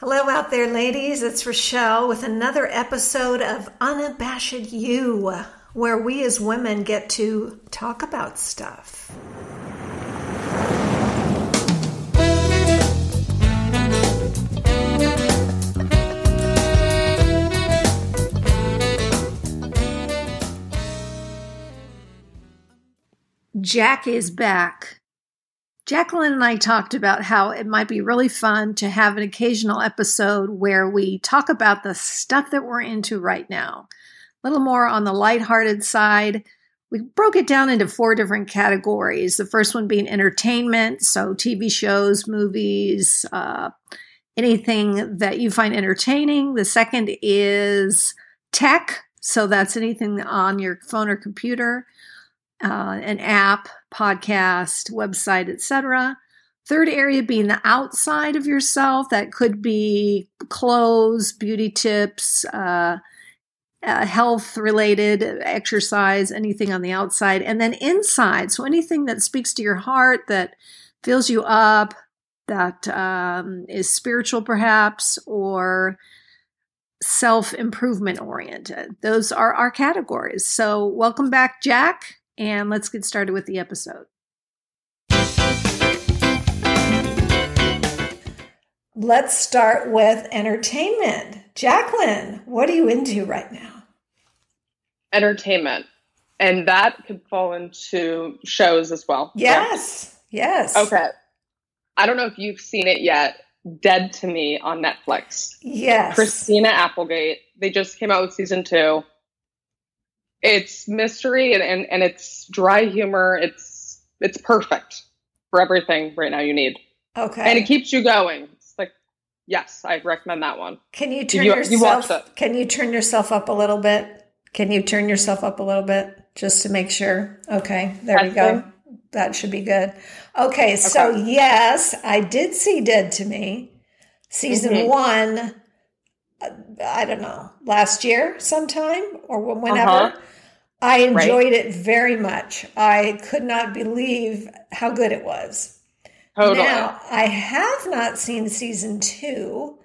Hello, out there, ladies. It's Rochelle with another episode of Unabashed You, where we as women get to talk about stuff. Jack is back. Jacqueline and I talked about how it might be really fun to have an occasional episode where we talk about the stuff that we're into right now. A little more on the lighthearted side. We broke it down into four different categories. The first one being entertainment, so TV shows, movies, uh, anything that you find entertaining. The second is tech, so that's anything on your phone or computer uh, an app, podcast, website, etc. Third area being the outside of yourself. That could be clothes, beauty tips, uh, uh, health related, exercise, anything on the outside. And then inside. So anything that speaks to your heart, that fills you up, that um, is spiritual perhaps, or self improvement oriented. Those are our categories. So welcome back, Jack and let's get started with the episode. Let's start with entertainment. Jacqueline, what are you into right now? Entertainment. And that could fall into shows as well. Yes. Yes. Okay. I don't know if you've seen it yet. Dead to Me on Netflix. Yes. Christina Applegate. They just came out with season two it's mystery and, and, and it's dry humor. It's it's perfect for everything right now you need. Okay. And it keeps you going. It's like yes, I recommend that one. Can you turn you, yourself you Can you turn yourself up a little bit? Can you turn yourself up a little bit just to make sure? Okay, there we go. That should be good. Okay, so yes, I did see Dead to Me. Season mm-hmm. 1 I don't know, last year sometime or whenever. Uh-huh. I enjoyed right? it very much. I could not believe how good it was. Totally. Now, I have not seen season 2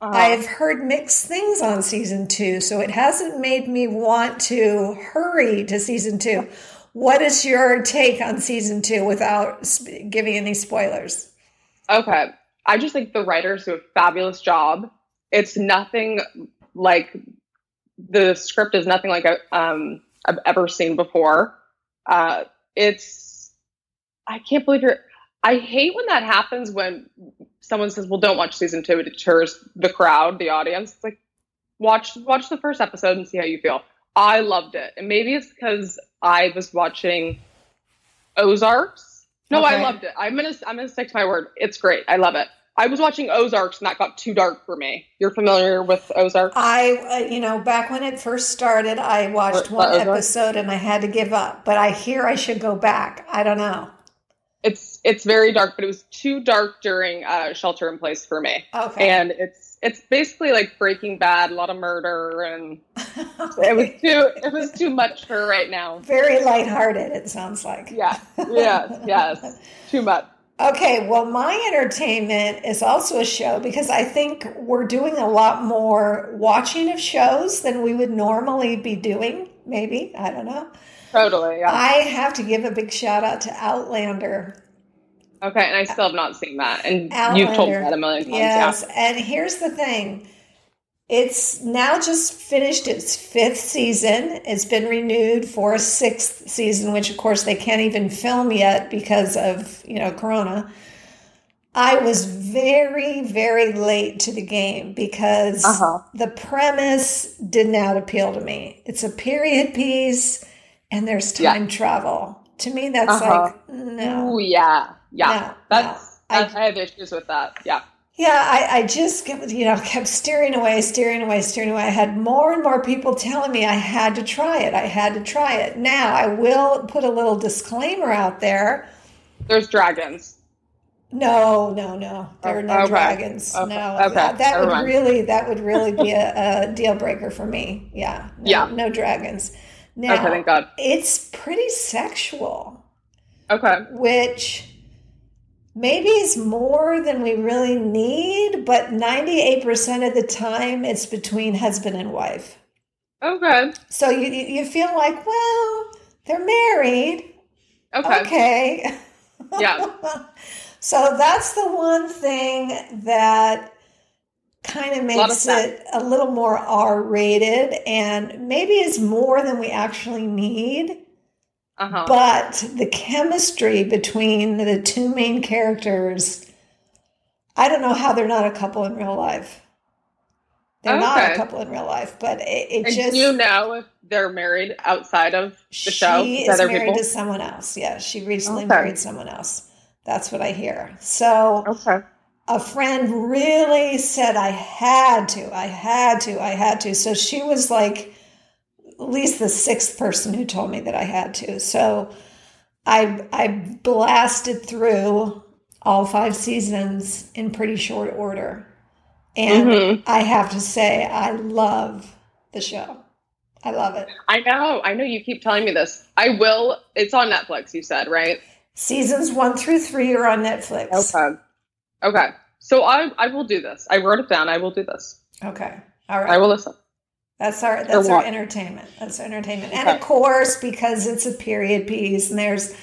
uh-huh. I've heard mixed things on season two, so it hasn't made me want to hurry to season two. What is your take on season two without giving any spoilers? Okay. I just think the writers do a fabulous job. It's nothing like the script is nothing like a, um, I've ever seen before. Uh, it's, I can't believe you're, I hate when that happens when someone says, well, don't watch season two. It deters the crowd, the audience. It's like, watch, watch the first episode and see how you feel. I loved it. And maybe it's because I was watching Ozarks. No, okay. I loved it. I'm gonna I'm gonna stick to my word. It's great. I love it. I was watching Ozarks and that got too dark for me. You're familiar with Ozarks? I, uh, you know, back when it first started, I watched one episode and I had to give up. But I hear I should go back. I don't know. It's it's very dark, but it was too dark during uh, Shelter in Place for me. Okay. And it's it's basically like Breaking Bad, a lot of murder, and okay. it was too it was too much for right now. Very lighthearted. It sounds like. Yeah. Yes. Yes. too much. Okay, well, my entertainment is also a show because I think we're doing a lot more watching of shows than we would normally be doing. Maybe, I don't know. Totally, yeah. I have to give a big shout out to Outlander. Okay, and I still have not seen that. And Outlander. you've told me that a million times. Yes, yeah. and here's the thing it's now just finished its fifth season. It's been renewed for a sixth season, which of course they can't even film yet because of, you know, Corona. I was very, very late to the game because uh-huh. the premise did not appeal to me. It's a period piece and there's time yeah. travel. To me, that's uh-huh. like, no. Ooh, yeah. Yeah. No, that's, no. that's I, I have issues with that. Yeah. Yeah, I, I just you know kept steering away, steering away, steering away. I had more and more people telling me I had to try it. I had to try it. Now I will put a little disclaimer out there. There's dragons. No, no, no. There are no okay. dragons. Okay. No, okay. that, that would mind. really that would really be a, a, deal breaker for me. Yeah, no, yeah, no dragons. Now, okay, thank God. It's pretty sexual. Okay, which maybe it's more than we really need, but 98% of the time it's between husband and wife. Okay. So you you feel like, well, they're married. Okay. Okay. Yeah. so that's the one thing that kind of of makes sense. it a little more R rated and maybe it's more than we actually need. Uh-huh. But the chemistry between the two main characters, I don't know how they're not a couple in real life. They're not a couple in real life, but it, it and just you know if they're married outside of the show she is married people? to someone else. Yeah, she recently Okay. married someone else. That's what I hear. So Okay. a friend really said I had to, I had to, I had to. So she was like at least the sixth person who told me that I had to. So I I blasted through all five seasons in pretty short order. And Mhm. I have to say I love the show. I love it. I know. I know you keep telling me this. I will. It's on Netflix, you said, right? Seasons one through three are on Netflix. Okay. Okay. So I I will do this. I wrote it down. I will do this. Okay. All right. I will listen. That's our that's our entertainment. That's our entertainment. And of course, because it's a period piece and there's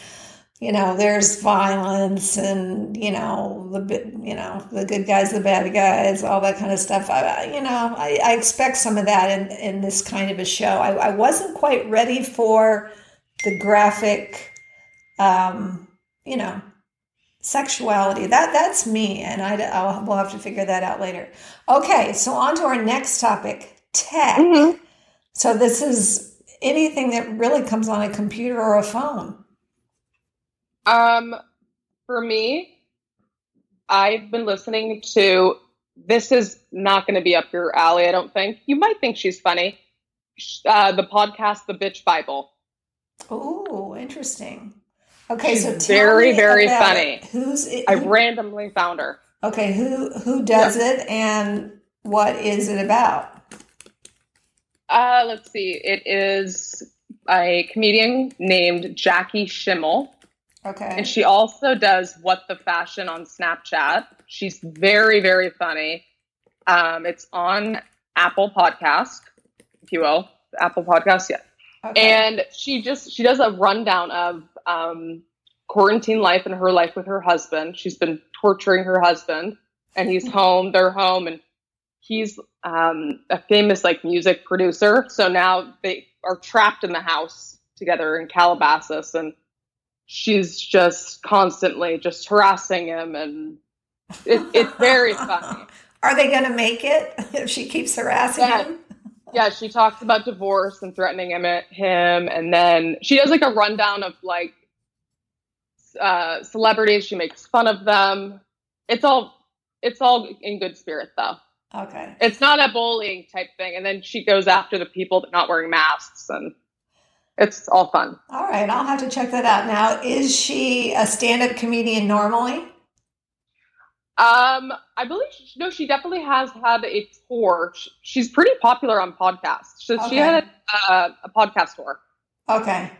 you know, there's violence and you know, the bit you know, the good guys, the bad guys, all that kind of stuff. I you know, I, I expect some of that in, in this kind of a show. I, I wasn't quite ready for the graphic um, you know, sexuality. That that's me, and I I'll, we'll have to figure that out later. Okay, so on to our next topic, tech. Mhm. So this is anything that really comes on a computer or a phone. Um, for me, I've been listening to. This is not going to be up your alley. I don't think. You might think she's funny. Uh, the podcast, The Bitch Bible. Oh, interesting. Okay, so She's tell very, very funny. Who's it? I randomly found her. okay, who who does it and what is it about? Uh, let's see. It is a comedian named Jackie Schimmel. Okay. And she also does What the Fashion on Snapchat. She's very, very funny. Um, it's on Apple Podcast, if you will. Apple Podcast, yeah. okay. And she just she does a rundown of um, quarantine life and her life with her husband. She's been torturing her husband, and he's home. They're home, and he's um, a famous like music producer. So now they are trapped in the house together in Calabasas, and she's just constantly just harassing him, and it, it's very funny. Are they going to make it if she keeps harassing Yeah. him? yeah, she talks about divorce and threatening him, him, and then she does like a rundown of like uh, celebrities. She makes fun of them. It's all it's all in good spirit though. Okay. It's not a bullying type thing. And then she goes after the people that not wearing masks, and it's all fun. All right, I'll have to check that out. Now, is she a stand-up comedian normally? Um, I believe she, no, she definitely has had a tour. Sh- She's pretty popular on podcasts. So Okay. she had a, a podcast tour. Okay.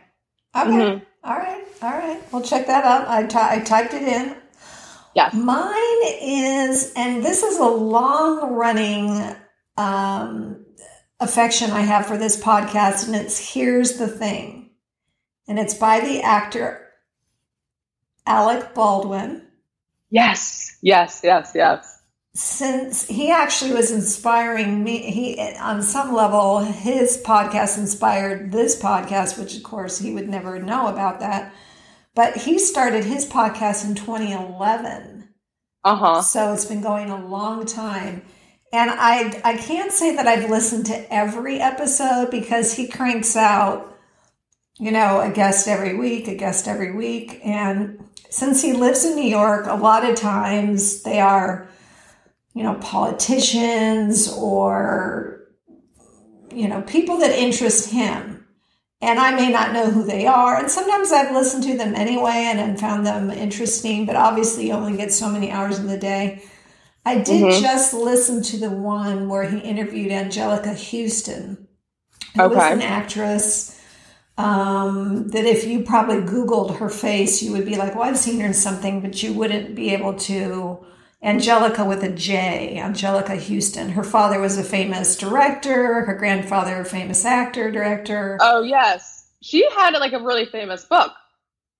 Okay. Mhm. All right. All right. We'll check that out. I I typed it in. Yes. Mine is, and this is a long running um, affection I have for this podcast, and it's Here's the Thing. And it's by the actor Alec Baldwin. Yes. Yes. Yes. Yes. Since he actually was inspiring me, he on some level, his podcast inspired this podcast, which of course he would never know about that. But he started his podcast in 2011. Uh huh. So it's been going a long time. And I I can't say that I've listened to every episode because he cranks out, you know, a guest every week, a guest every week. And since he lives in New York, a lot of times they are, you know, politicians or, you know, people that interest him. And I may not know who they are. And sometimes I've listened to them anyway and, and found them interesting, but obviously you only get so many hours in the day. I did Mhm. just listen to the one where he interviewed Anjelica Huston, who was an actress Um, that if you probably Googled her face, you would be like, well, I've seen her in something, but you wouldn't be able to. Anjelica with a J, Anjelica Huston. Her father was a famous director, her grandfather, a famous actor, director. Oh, yes. She had like a really famous book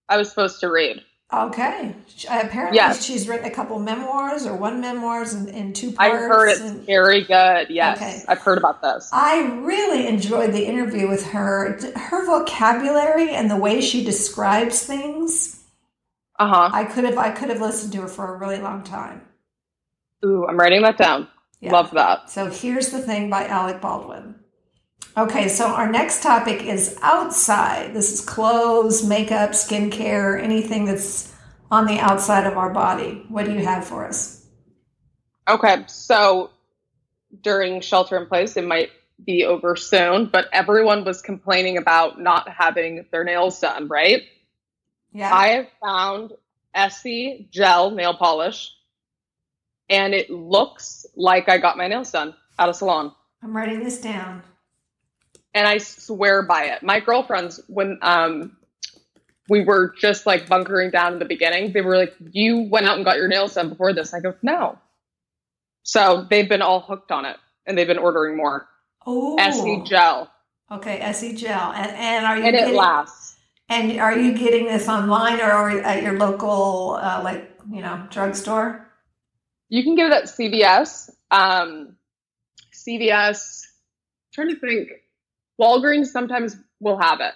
I was supposed to read. Okay. Apparently, yes. she's written a couple memoirs or one memoirs in, in two parts. I've heard it's and... very good. Yes. Okay. I've heard about this. I really enjoyed the interview with her. Her vocabulary and the way she describes things. Uh huh. I could have I could have listened to her for a really long time. Ooh, I'm writing that down. Yeah. Love that. So here's the thing by Alec Baldwin. Okay, so our next topic is outside. This is clothes, makeup, skincare, anything that's on the outside of our body. What do you have for us? Okay, so during shelter in place, it might be over soon, but everyone was complaining about not having their nails done, right? Yeah. I have found Essie gel nail polish and it looks like I got my nails done at a salon. I'm writing this down. And I swear by it. My girlfriends, when um, we were just like bunkering down in the beginning, they were like, You went out and got your nails done before this. I go, No. So they've been all hooked on it and they've been ordering more. Oh. Essie gel. Okay, Essie gel. And, and are you And getting, it lasts. And are you getting this online or at your local, uh, like, you know, drugstore? You can get it at CVS. Um, CVS. trying to think. Walgreens sometimes will have it.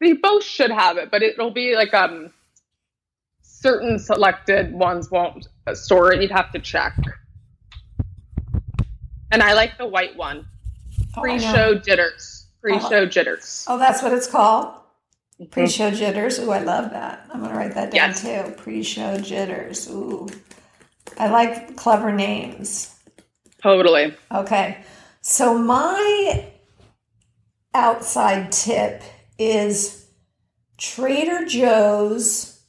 They both should have it, but it'll be like um certain selected ones won't store it. You'd have to check. And I like the white one. Oh, Pre-show jitters. Pre-show oh. jitters. Oh, that's what it's called. Mm-hmm. Pre-show jitters. Ooh, I love that. I'm gonna write that down yes. too. Pre-show jitters. Ooh. I like clever names. Totally. Okay. So my outside tip is Trader Joe's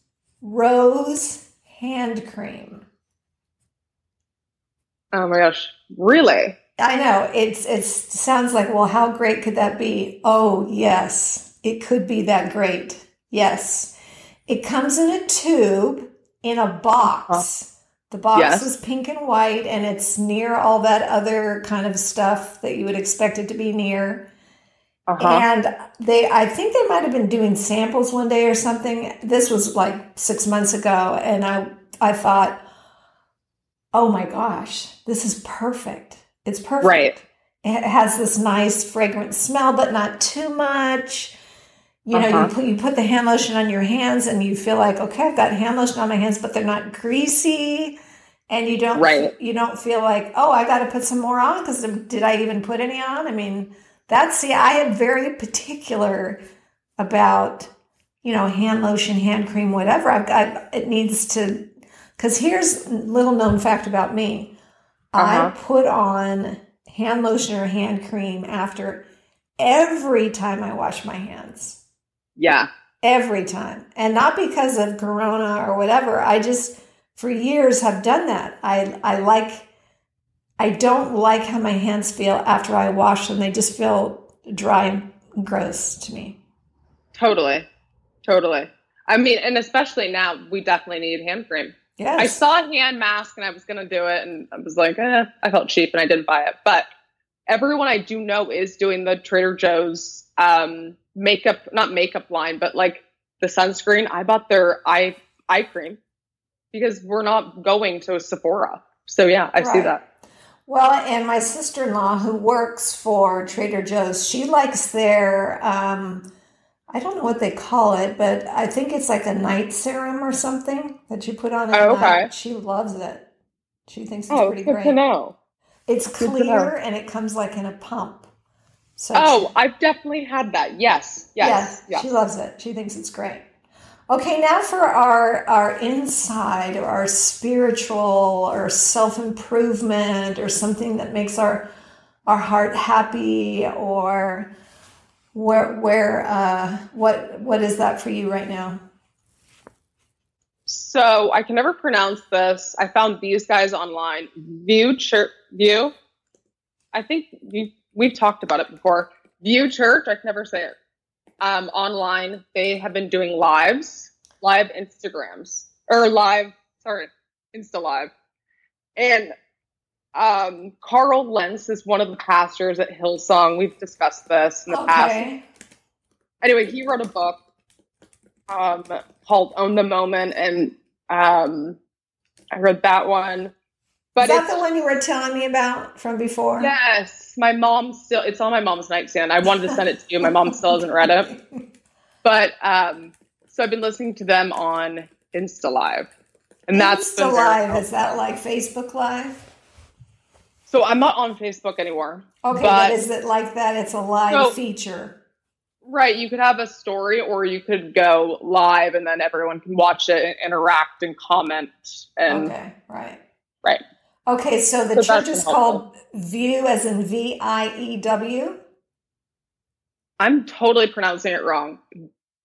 Rose hand cream. Oh my gosh. Really? I know. It's it sounds like, well, how great could that be? Oh, yes. It could be that great. Yes. It comes in a tube in a box. The box yes. is pink and white, and it's near all that other kind of stuff that you would expect it to be near. Uh-huh. And they, I think they might have been doing samples one day or something. This was like six months ago, and I, I thought, oh my gosh, this is perfect. It's perfect. Right. It has this nice fragrant smell, but not too much. You know, uh-huh. you put you put the hand lotion on your hands, and you feel like, okay, I've got hand lotion on my hands, but they're not greasy and you don't right. you don't feel like oh i got to put some more on because did i even put any on i mean that's see i am very particular about you know hand lotion hand cream whatever i've got it needs to because here's little known fact about me uh-huh. i put on hand lotion or hand cream after every time i wash my hands yeah every time and not because of corona or whatever i just for years have done that. I I like I don't like how my hands feel after I wash them. They just feel dry and gross to me. Totally. Totally. I mean, and especially now, we definitely need hand cream. Yes. I saw a hand mask and I was going to do it, and I was like, eh, I felt cheap and I didn't buy it. But everyone I do know is doing the Trader Joe's um, makeup, not makeup line, but like the sunscreen. I bought their eye eye cream because we're not going to Sephora. So yeah, I right. see that. Well, and my sister in law who works for Trader Joe's, she likes their, um, I don't know what they call it, but I think it's like a night serum or something that you put on at oh, okay. night. She loves it. She thinks it's oh, pretty good great. To know. It's clear and it comes like in a pump. So oh, she, I've definitely had that. Yes. Yes. Yes. yes. She loves it. She thinks it's great. Okay, now for our our inside or our spiritual or self improvement or something that makes our our heart happy or where where uh, what what is that for you right now? So I can never pronounce this. I found these guys online. View Church View. I think we we've talked about it before. View Church. I can never say it. um, online. They have been doing lives, live Instagrams, or live, sorry, Insta Live. And um, Carl Lentz is one of the pastors at Hillsong. We've discussed this in the Okay. past. Anyway, he wrote a book um, called Own the Moment, and um, I read that one. But Is that the one you were telling me about from before? yes, my mom still, it's on my mom's nightstand. I wanted to send it to you. My mom still hasn't read it. But um, so I've been listening to them on Insta Live. And that's very live. Is that like Facebook Live? So I'm not on Facebook anymore. Okay, but, But- is it like that? It's a live So- feature. Right. You could have a story or you could go live and then everyone can watch it and interact and comment. And okay, right. right. Okay, so the So church is called View, as in V I E W. I'm totally pronouncing it wrong.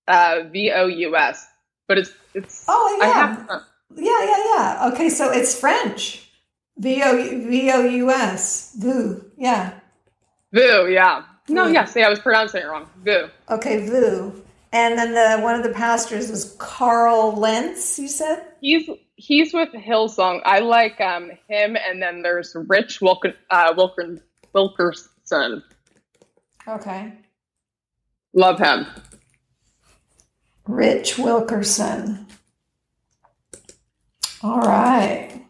Uh, V O U S. But it's, it's, Oh yeah, have, yeah, yeah, yeah. Okay, so it's French. V O V O U S. Vu. Yeah. Vu, yeah. No, Vu. yes, yeah, I was pronouncing it wrong. Vu. Okay, Vu. And then the one of the pastors was Carl Lentz. You said. He's he's with Hillsong. I like um him, and then there's Rich Wilkin, uh, Wilkin, Wilkerson. Okay. Love him. Rich Wilkerson. All right.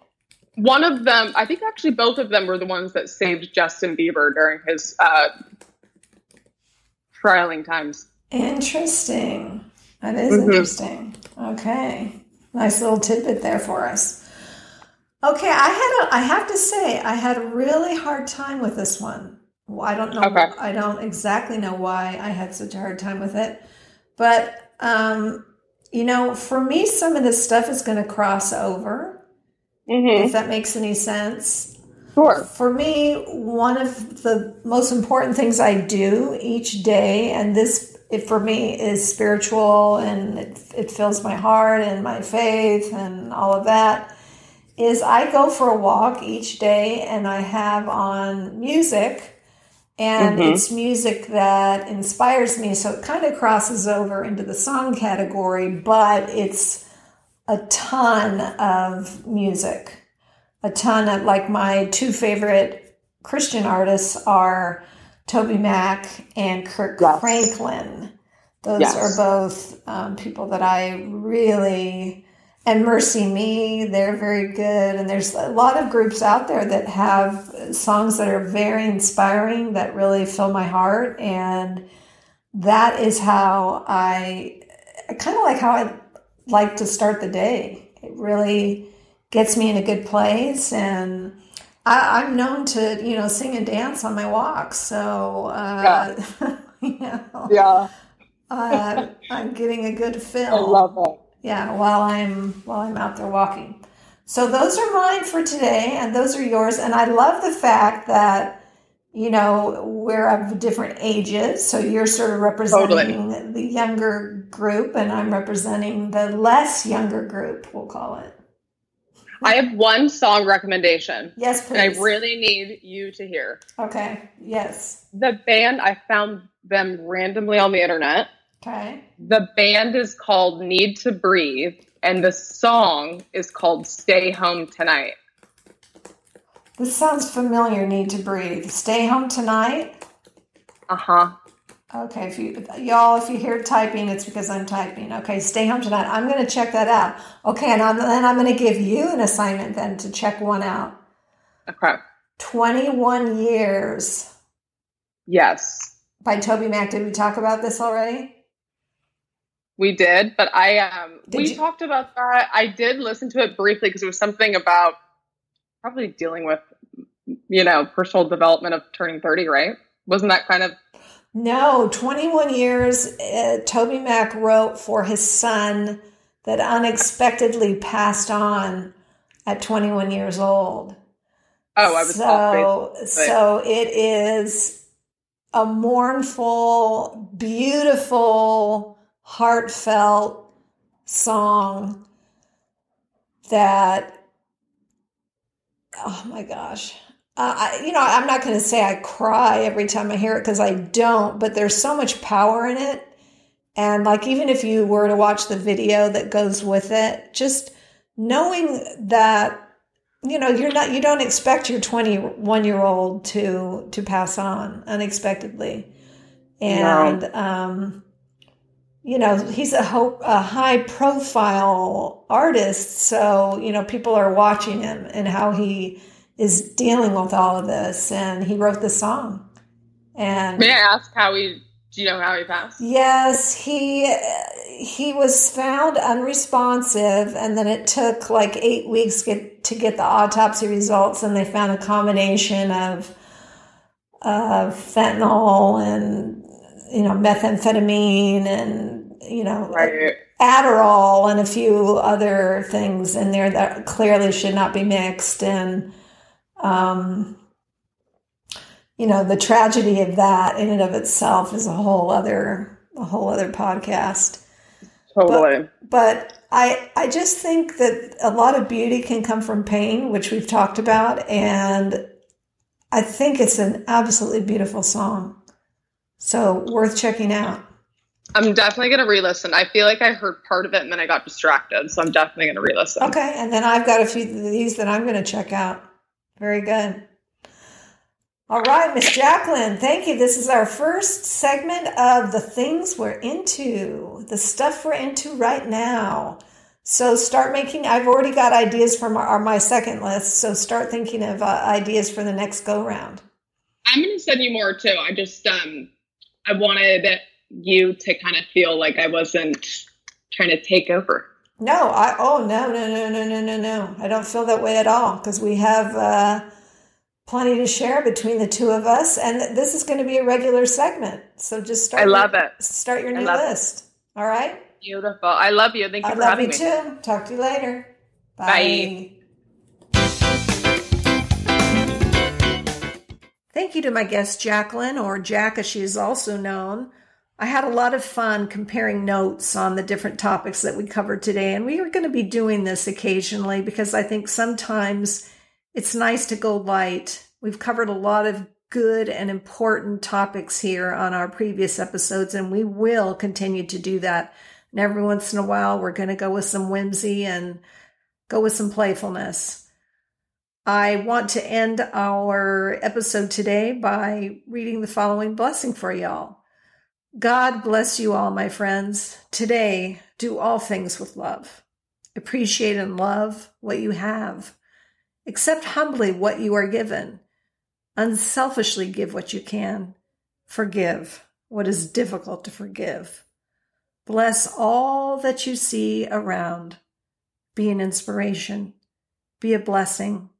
One of them, I think, actually, both of them were the ones that saved Justin Bieber during his uh, trialing times. Interesting. That is Mhm. interesting. Okay. Nice little tidbit there for us. Okay, I had a, I have to say I had a really hard time with this one. I don't know Okay. I don't exactly know why I had such a hard time with it. But um you know, for me some of this stuff is going to cross over Mm-hmm. if that makes any sense. Sure. For me, one of the most important things I do each day, and this it, for me is spiritual and it, it fills my heart and my faith and all of that, is I go for a walk each day and I have on music. And Mhm. it's music that inspires me. So it kind of crosses over into the song category, but it's a ton of music a ton of like my two favorite Christian artists are Toby Mac and Kirk Yes. Franklin. Those Yes. are both um, people that I really and Mercy Me. They're very good, and there's a lot of groups out there that have songs that are very inspiring that really fill my heart, and that is how I kind of like how I like to start the day. It really gets me in a good place and I, I'm known to, you know, sing and dance on my walks. So, uh, you know, Yeah, uh, I'm getting a good I love it. yeah, while I'm while I'm out there walking. So those are mine for today, and those are yours. And I love the fact that you know we're of different ages. So you're sort of representing the younger group, and I'm representing the less younger group. We'll call it. I have one song recommendation, Yes, and I really need you to hear. Okay. Yes. The band, I found them randomly on the internet. Okay. The band is called Need to Breathe, and the song is called Stay Home Tonight. This sounds familiar. Need to breathe. Stay home tonight. Uh huh. Okay, if you y'all, if you hear typing, it's because I'm typing. Okay, stay home tonight. I'm going to check that out. Okay, and I'm, then I'm going to give you an assignment then to check one out. Okay. 21 years Yes, by Toby Mac. Did we talk about this already? we did, but I um Did we you- talked about that. I did listen to it briefly because it was something about probably dealing with you know personal development of turning thirty, right? Wasn't that kind of No, 21 years. Uh, Toby Mac wrote for his son that unexpectedly passed on at 21 years old. oh I was so so it is a mournful, beautiful, heartfelt song that oh my gosh. Uh, I, you know, I'm not going to say I cry every time I hear it because I don't, but there's so much power in it. And like, even if you were to watch the video that goes with it, just knowing that you know you're not you don't expect your 21 year old to to pass on unexpectedly and no. um you know he's a, ho- a high profile artist so you know people are watching him and how he is dealing with all of this and he wrote the song and may i ask how he do you know how he passed? Yes, he he was found unresponsive, and then it took like eight weeks get, to get the autopsy results, and they found a combination of uh, fentanyl and you know methamphetamine and you know right. Adderall and a few other things in there that clearly should not be mixed, and um, you know, the tragedy of that in and of itself is a whole other a whole other podcast. Totally. But, but I I just think that a lot of beauty can come from pain, which we've talked about, and I think it's an absolutely beautiful song. So worth checking out. I'm definitely going to re-listen. I feel like I heard part of it and then I got distracted, so I'm definitely going to re-listen. Okay, and then I've got a few of these that I'm going to check out. Very good. All right, Miss Jacqueline, thank you. This is our first segment of the things we're into, the stuff we're into right now. So start making. I've already got ideas from our, my second list. So start thinking of uh, ideas for the next go round. I'm going to send you more too. I just um, I wanted you to kind of feel like I wasn't trying to take over. No, I oh no no no no no no no. I don't feel that way at all because we have. Uh, plenty to share between the two of us. And this is going to be a regular segment. So just start. I love your, it. Start your new list. It. All right. Beautiful. I love you. Thank you I for love having you me. too. Talk to you later. Bye. Bye. Thank you to my guest Jacqueline, or Jack as she is also known. I had a lot of fun comparing notes on the different topics that we covered today, and we are going to be doing this occasionally because I think sometimes it's nice to go light. We've covered a lot of good and important topics here on our previous episodes, and we will continue to do that. And every once in a while, we're going to go with some whimsy and go with some playfulness. I want to end our episode today by reading the following blessing for y'all. God bless you all, my friends. Today, do all things with love. Appreciate and love what you have. Accept humbly what you are given. Unselfishly give what you can. Forgive what is difficult to forgive. Bless all that you see around. Be an inspiration. Be a blessing.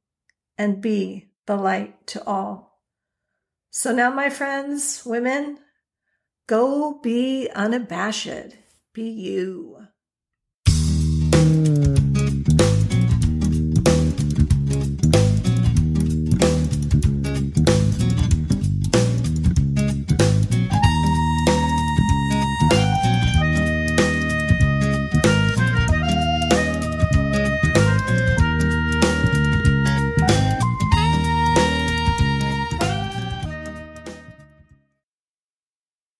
And be the light to all. So now, my friends, women, go be unabashed. Be you.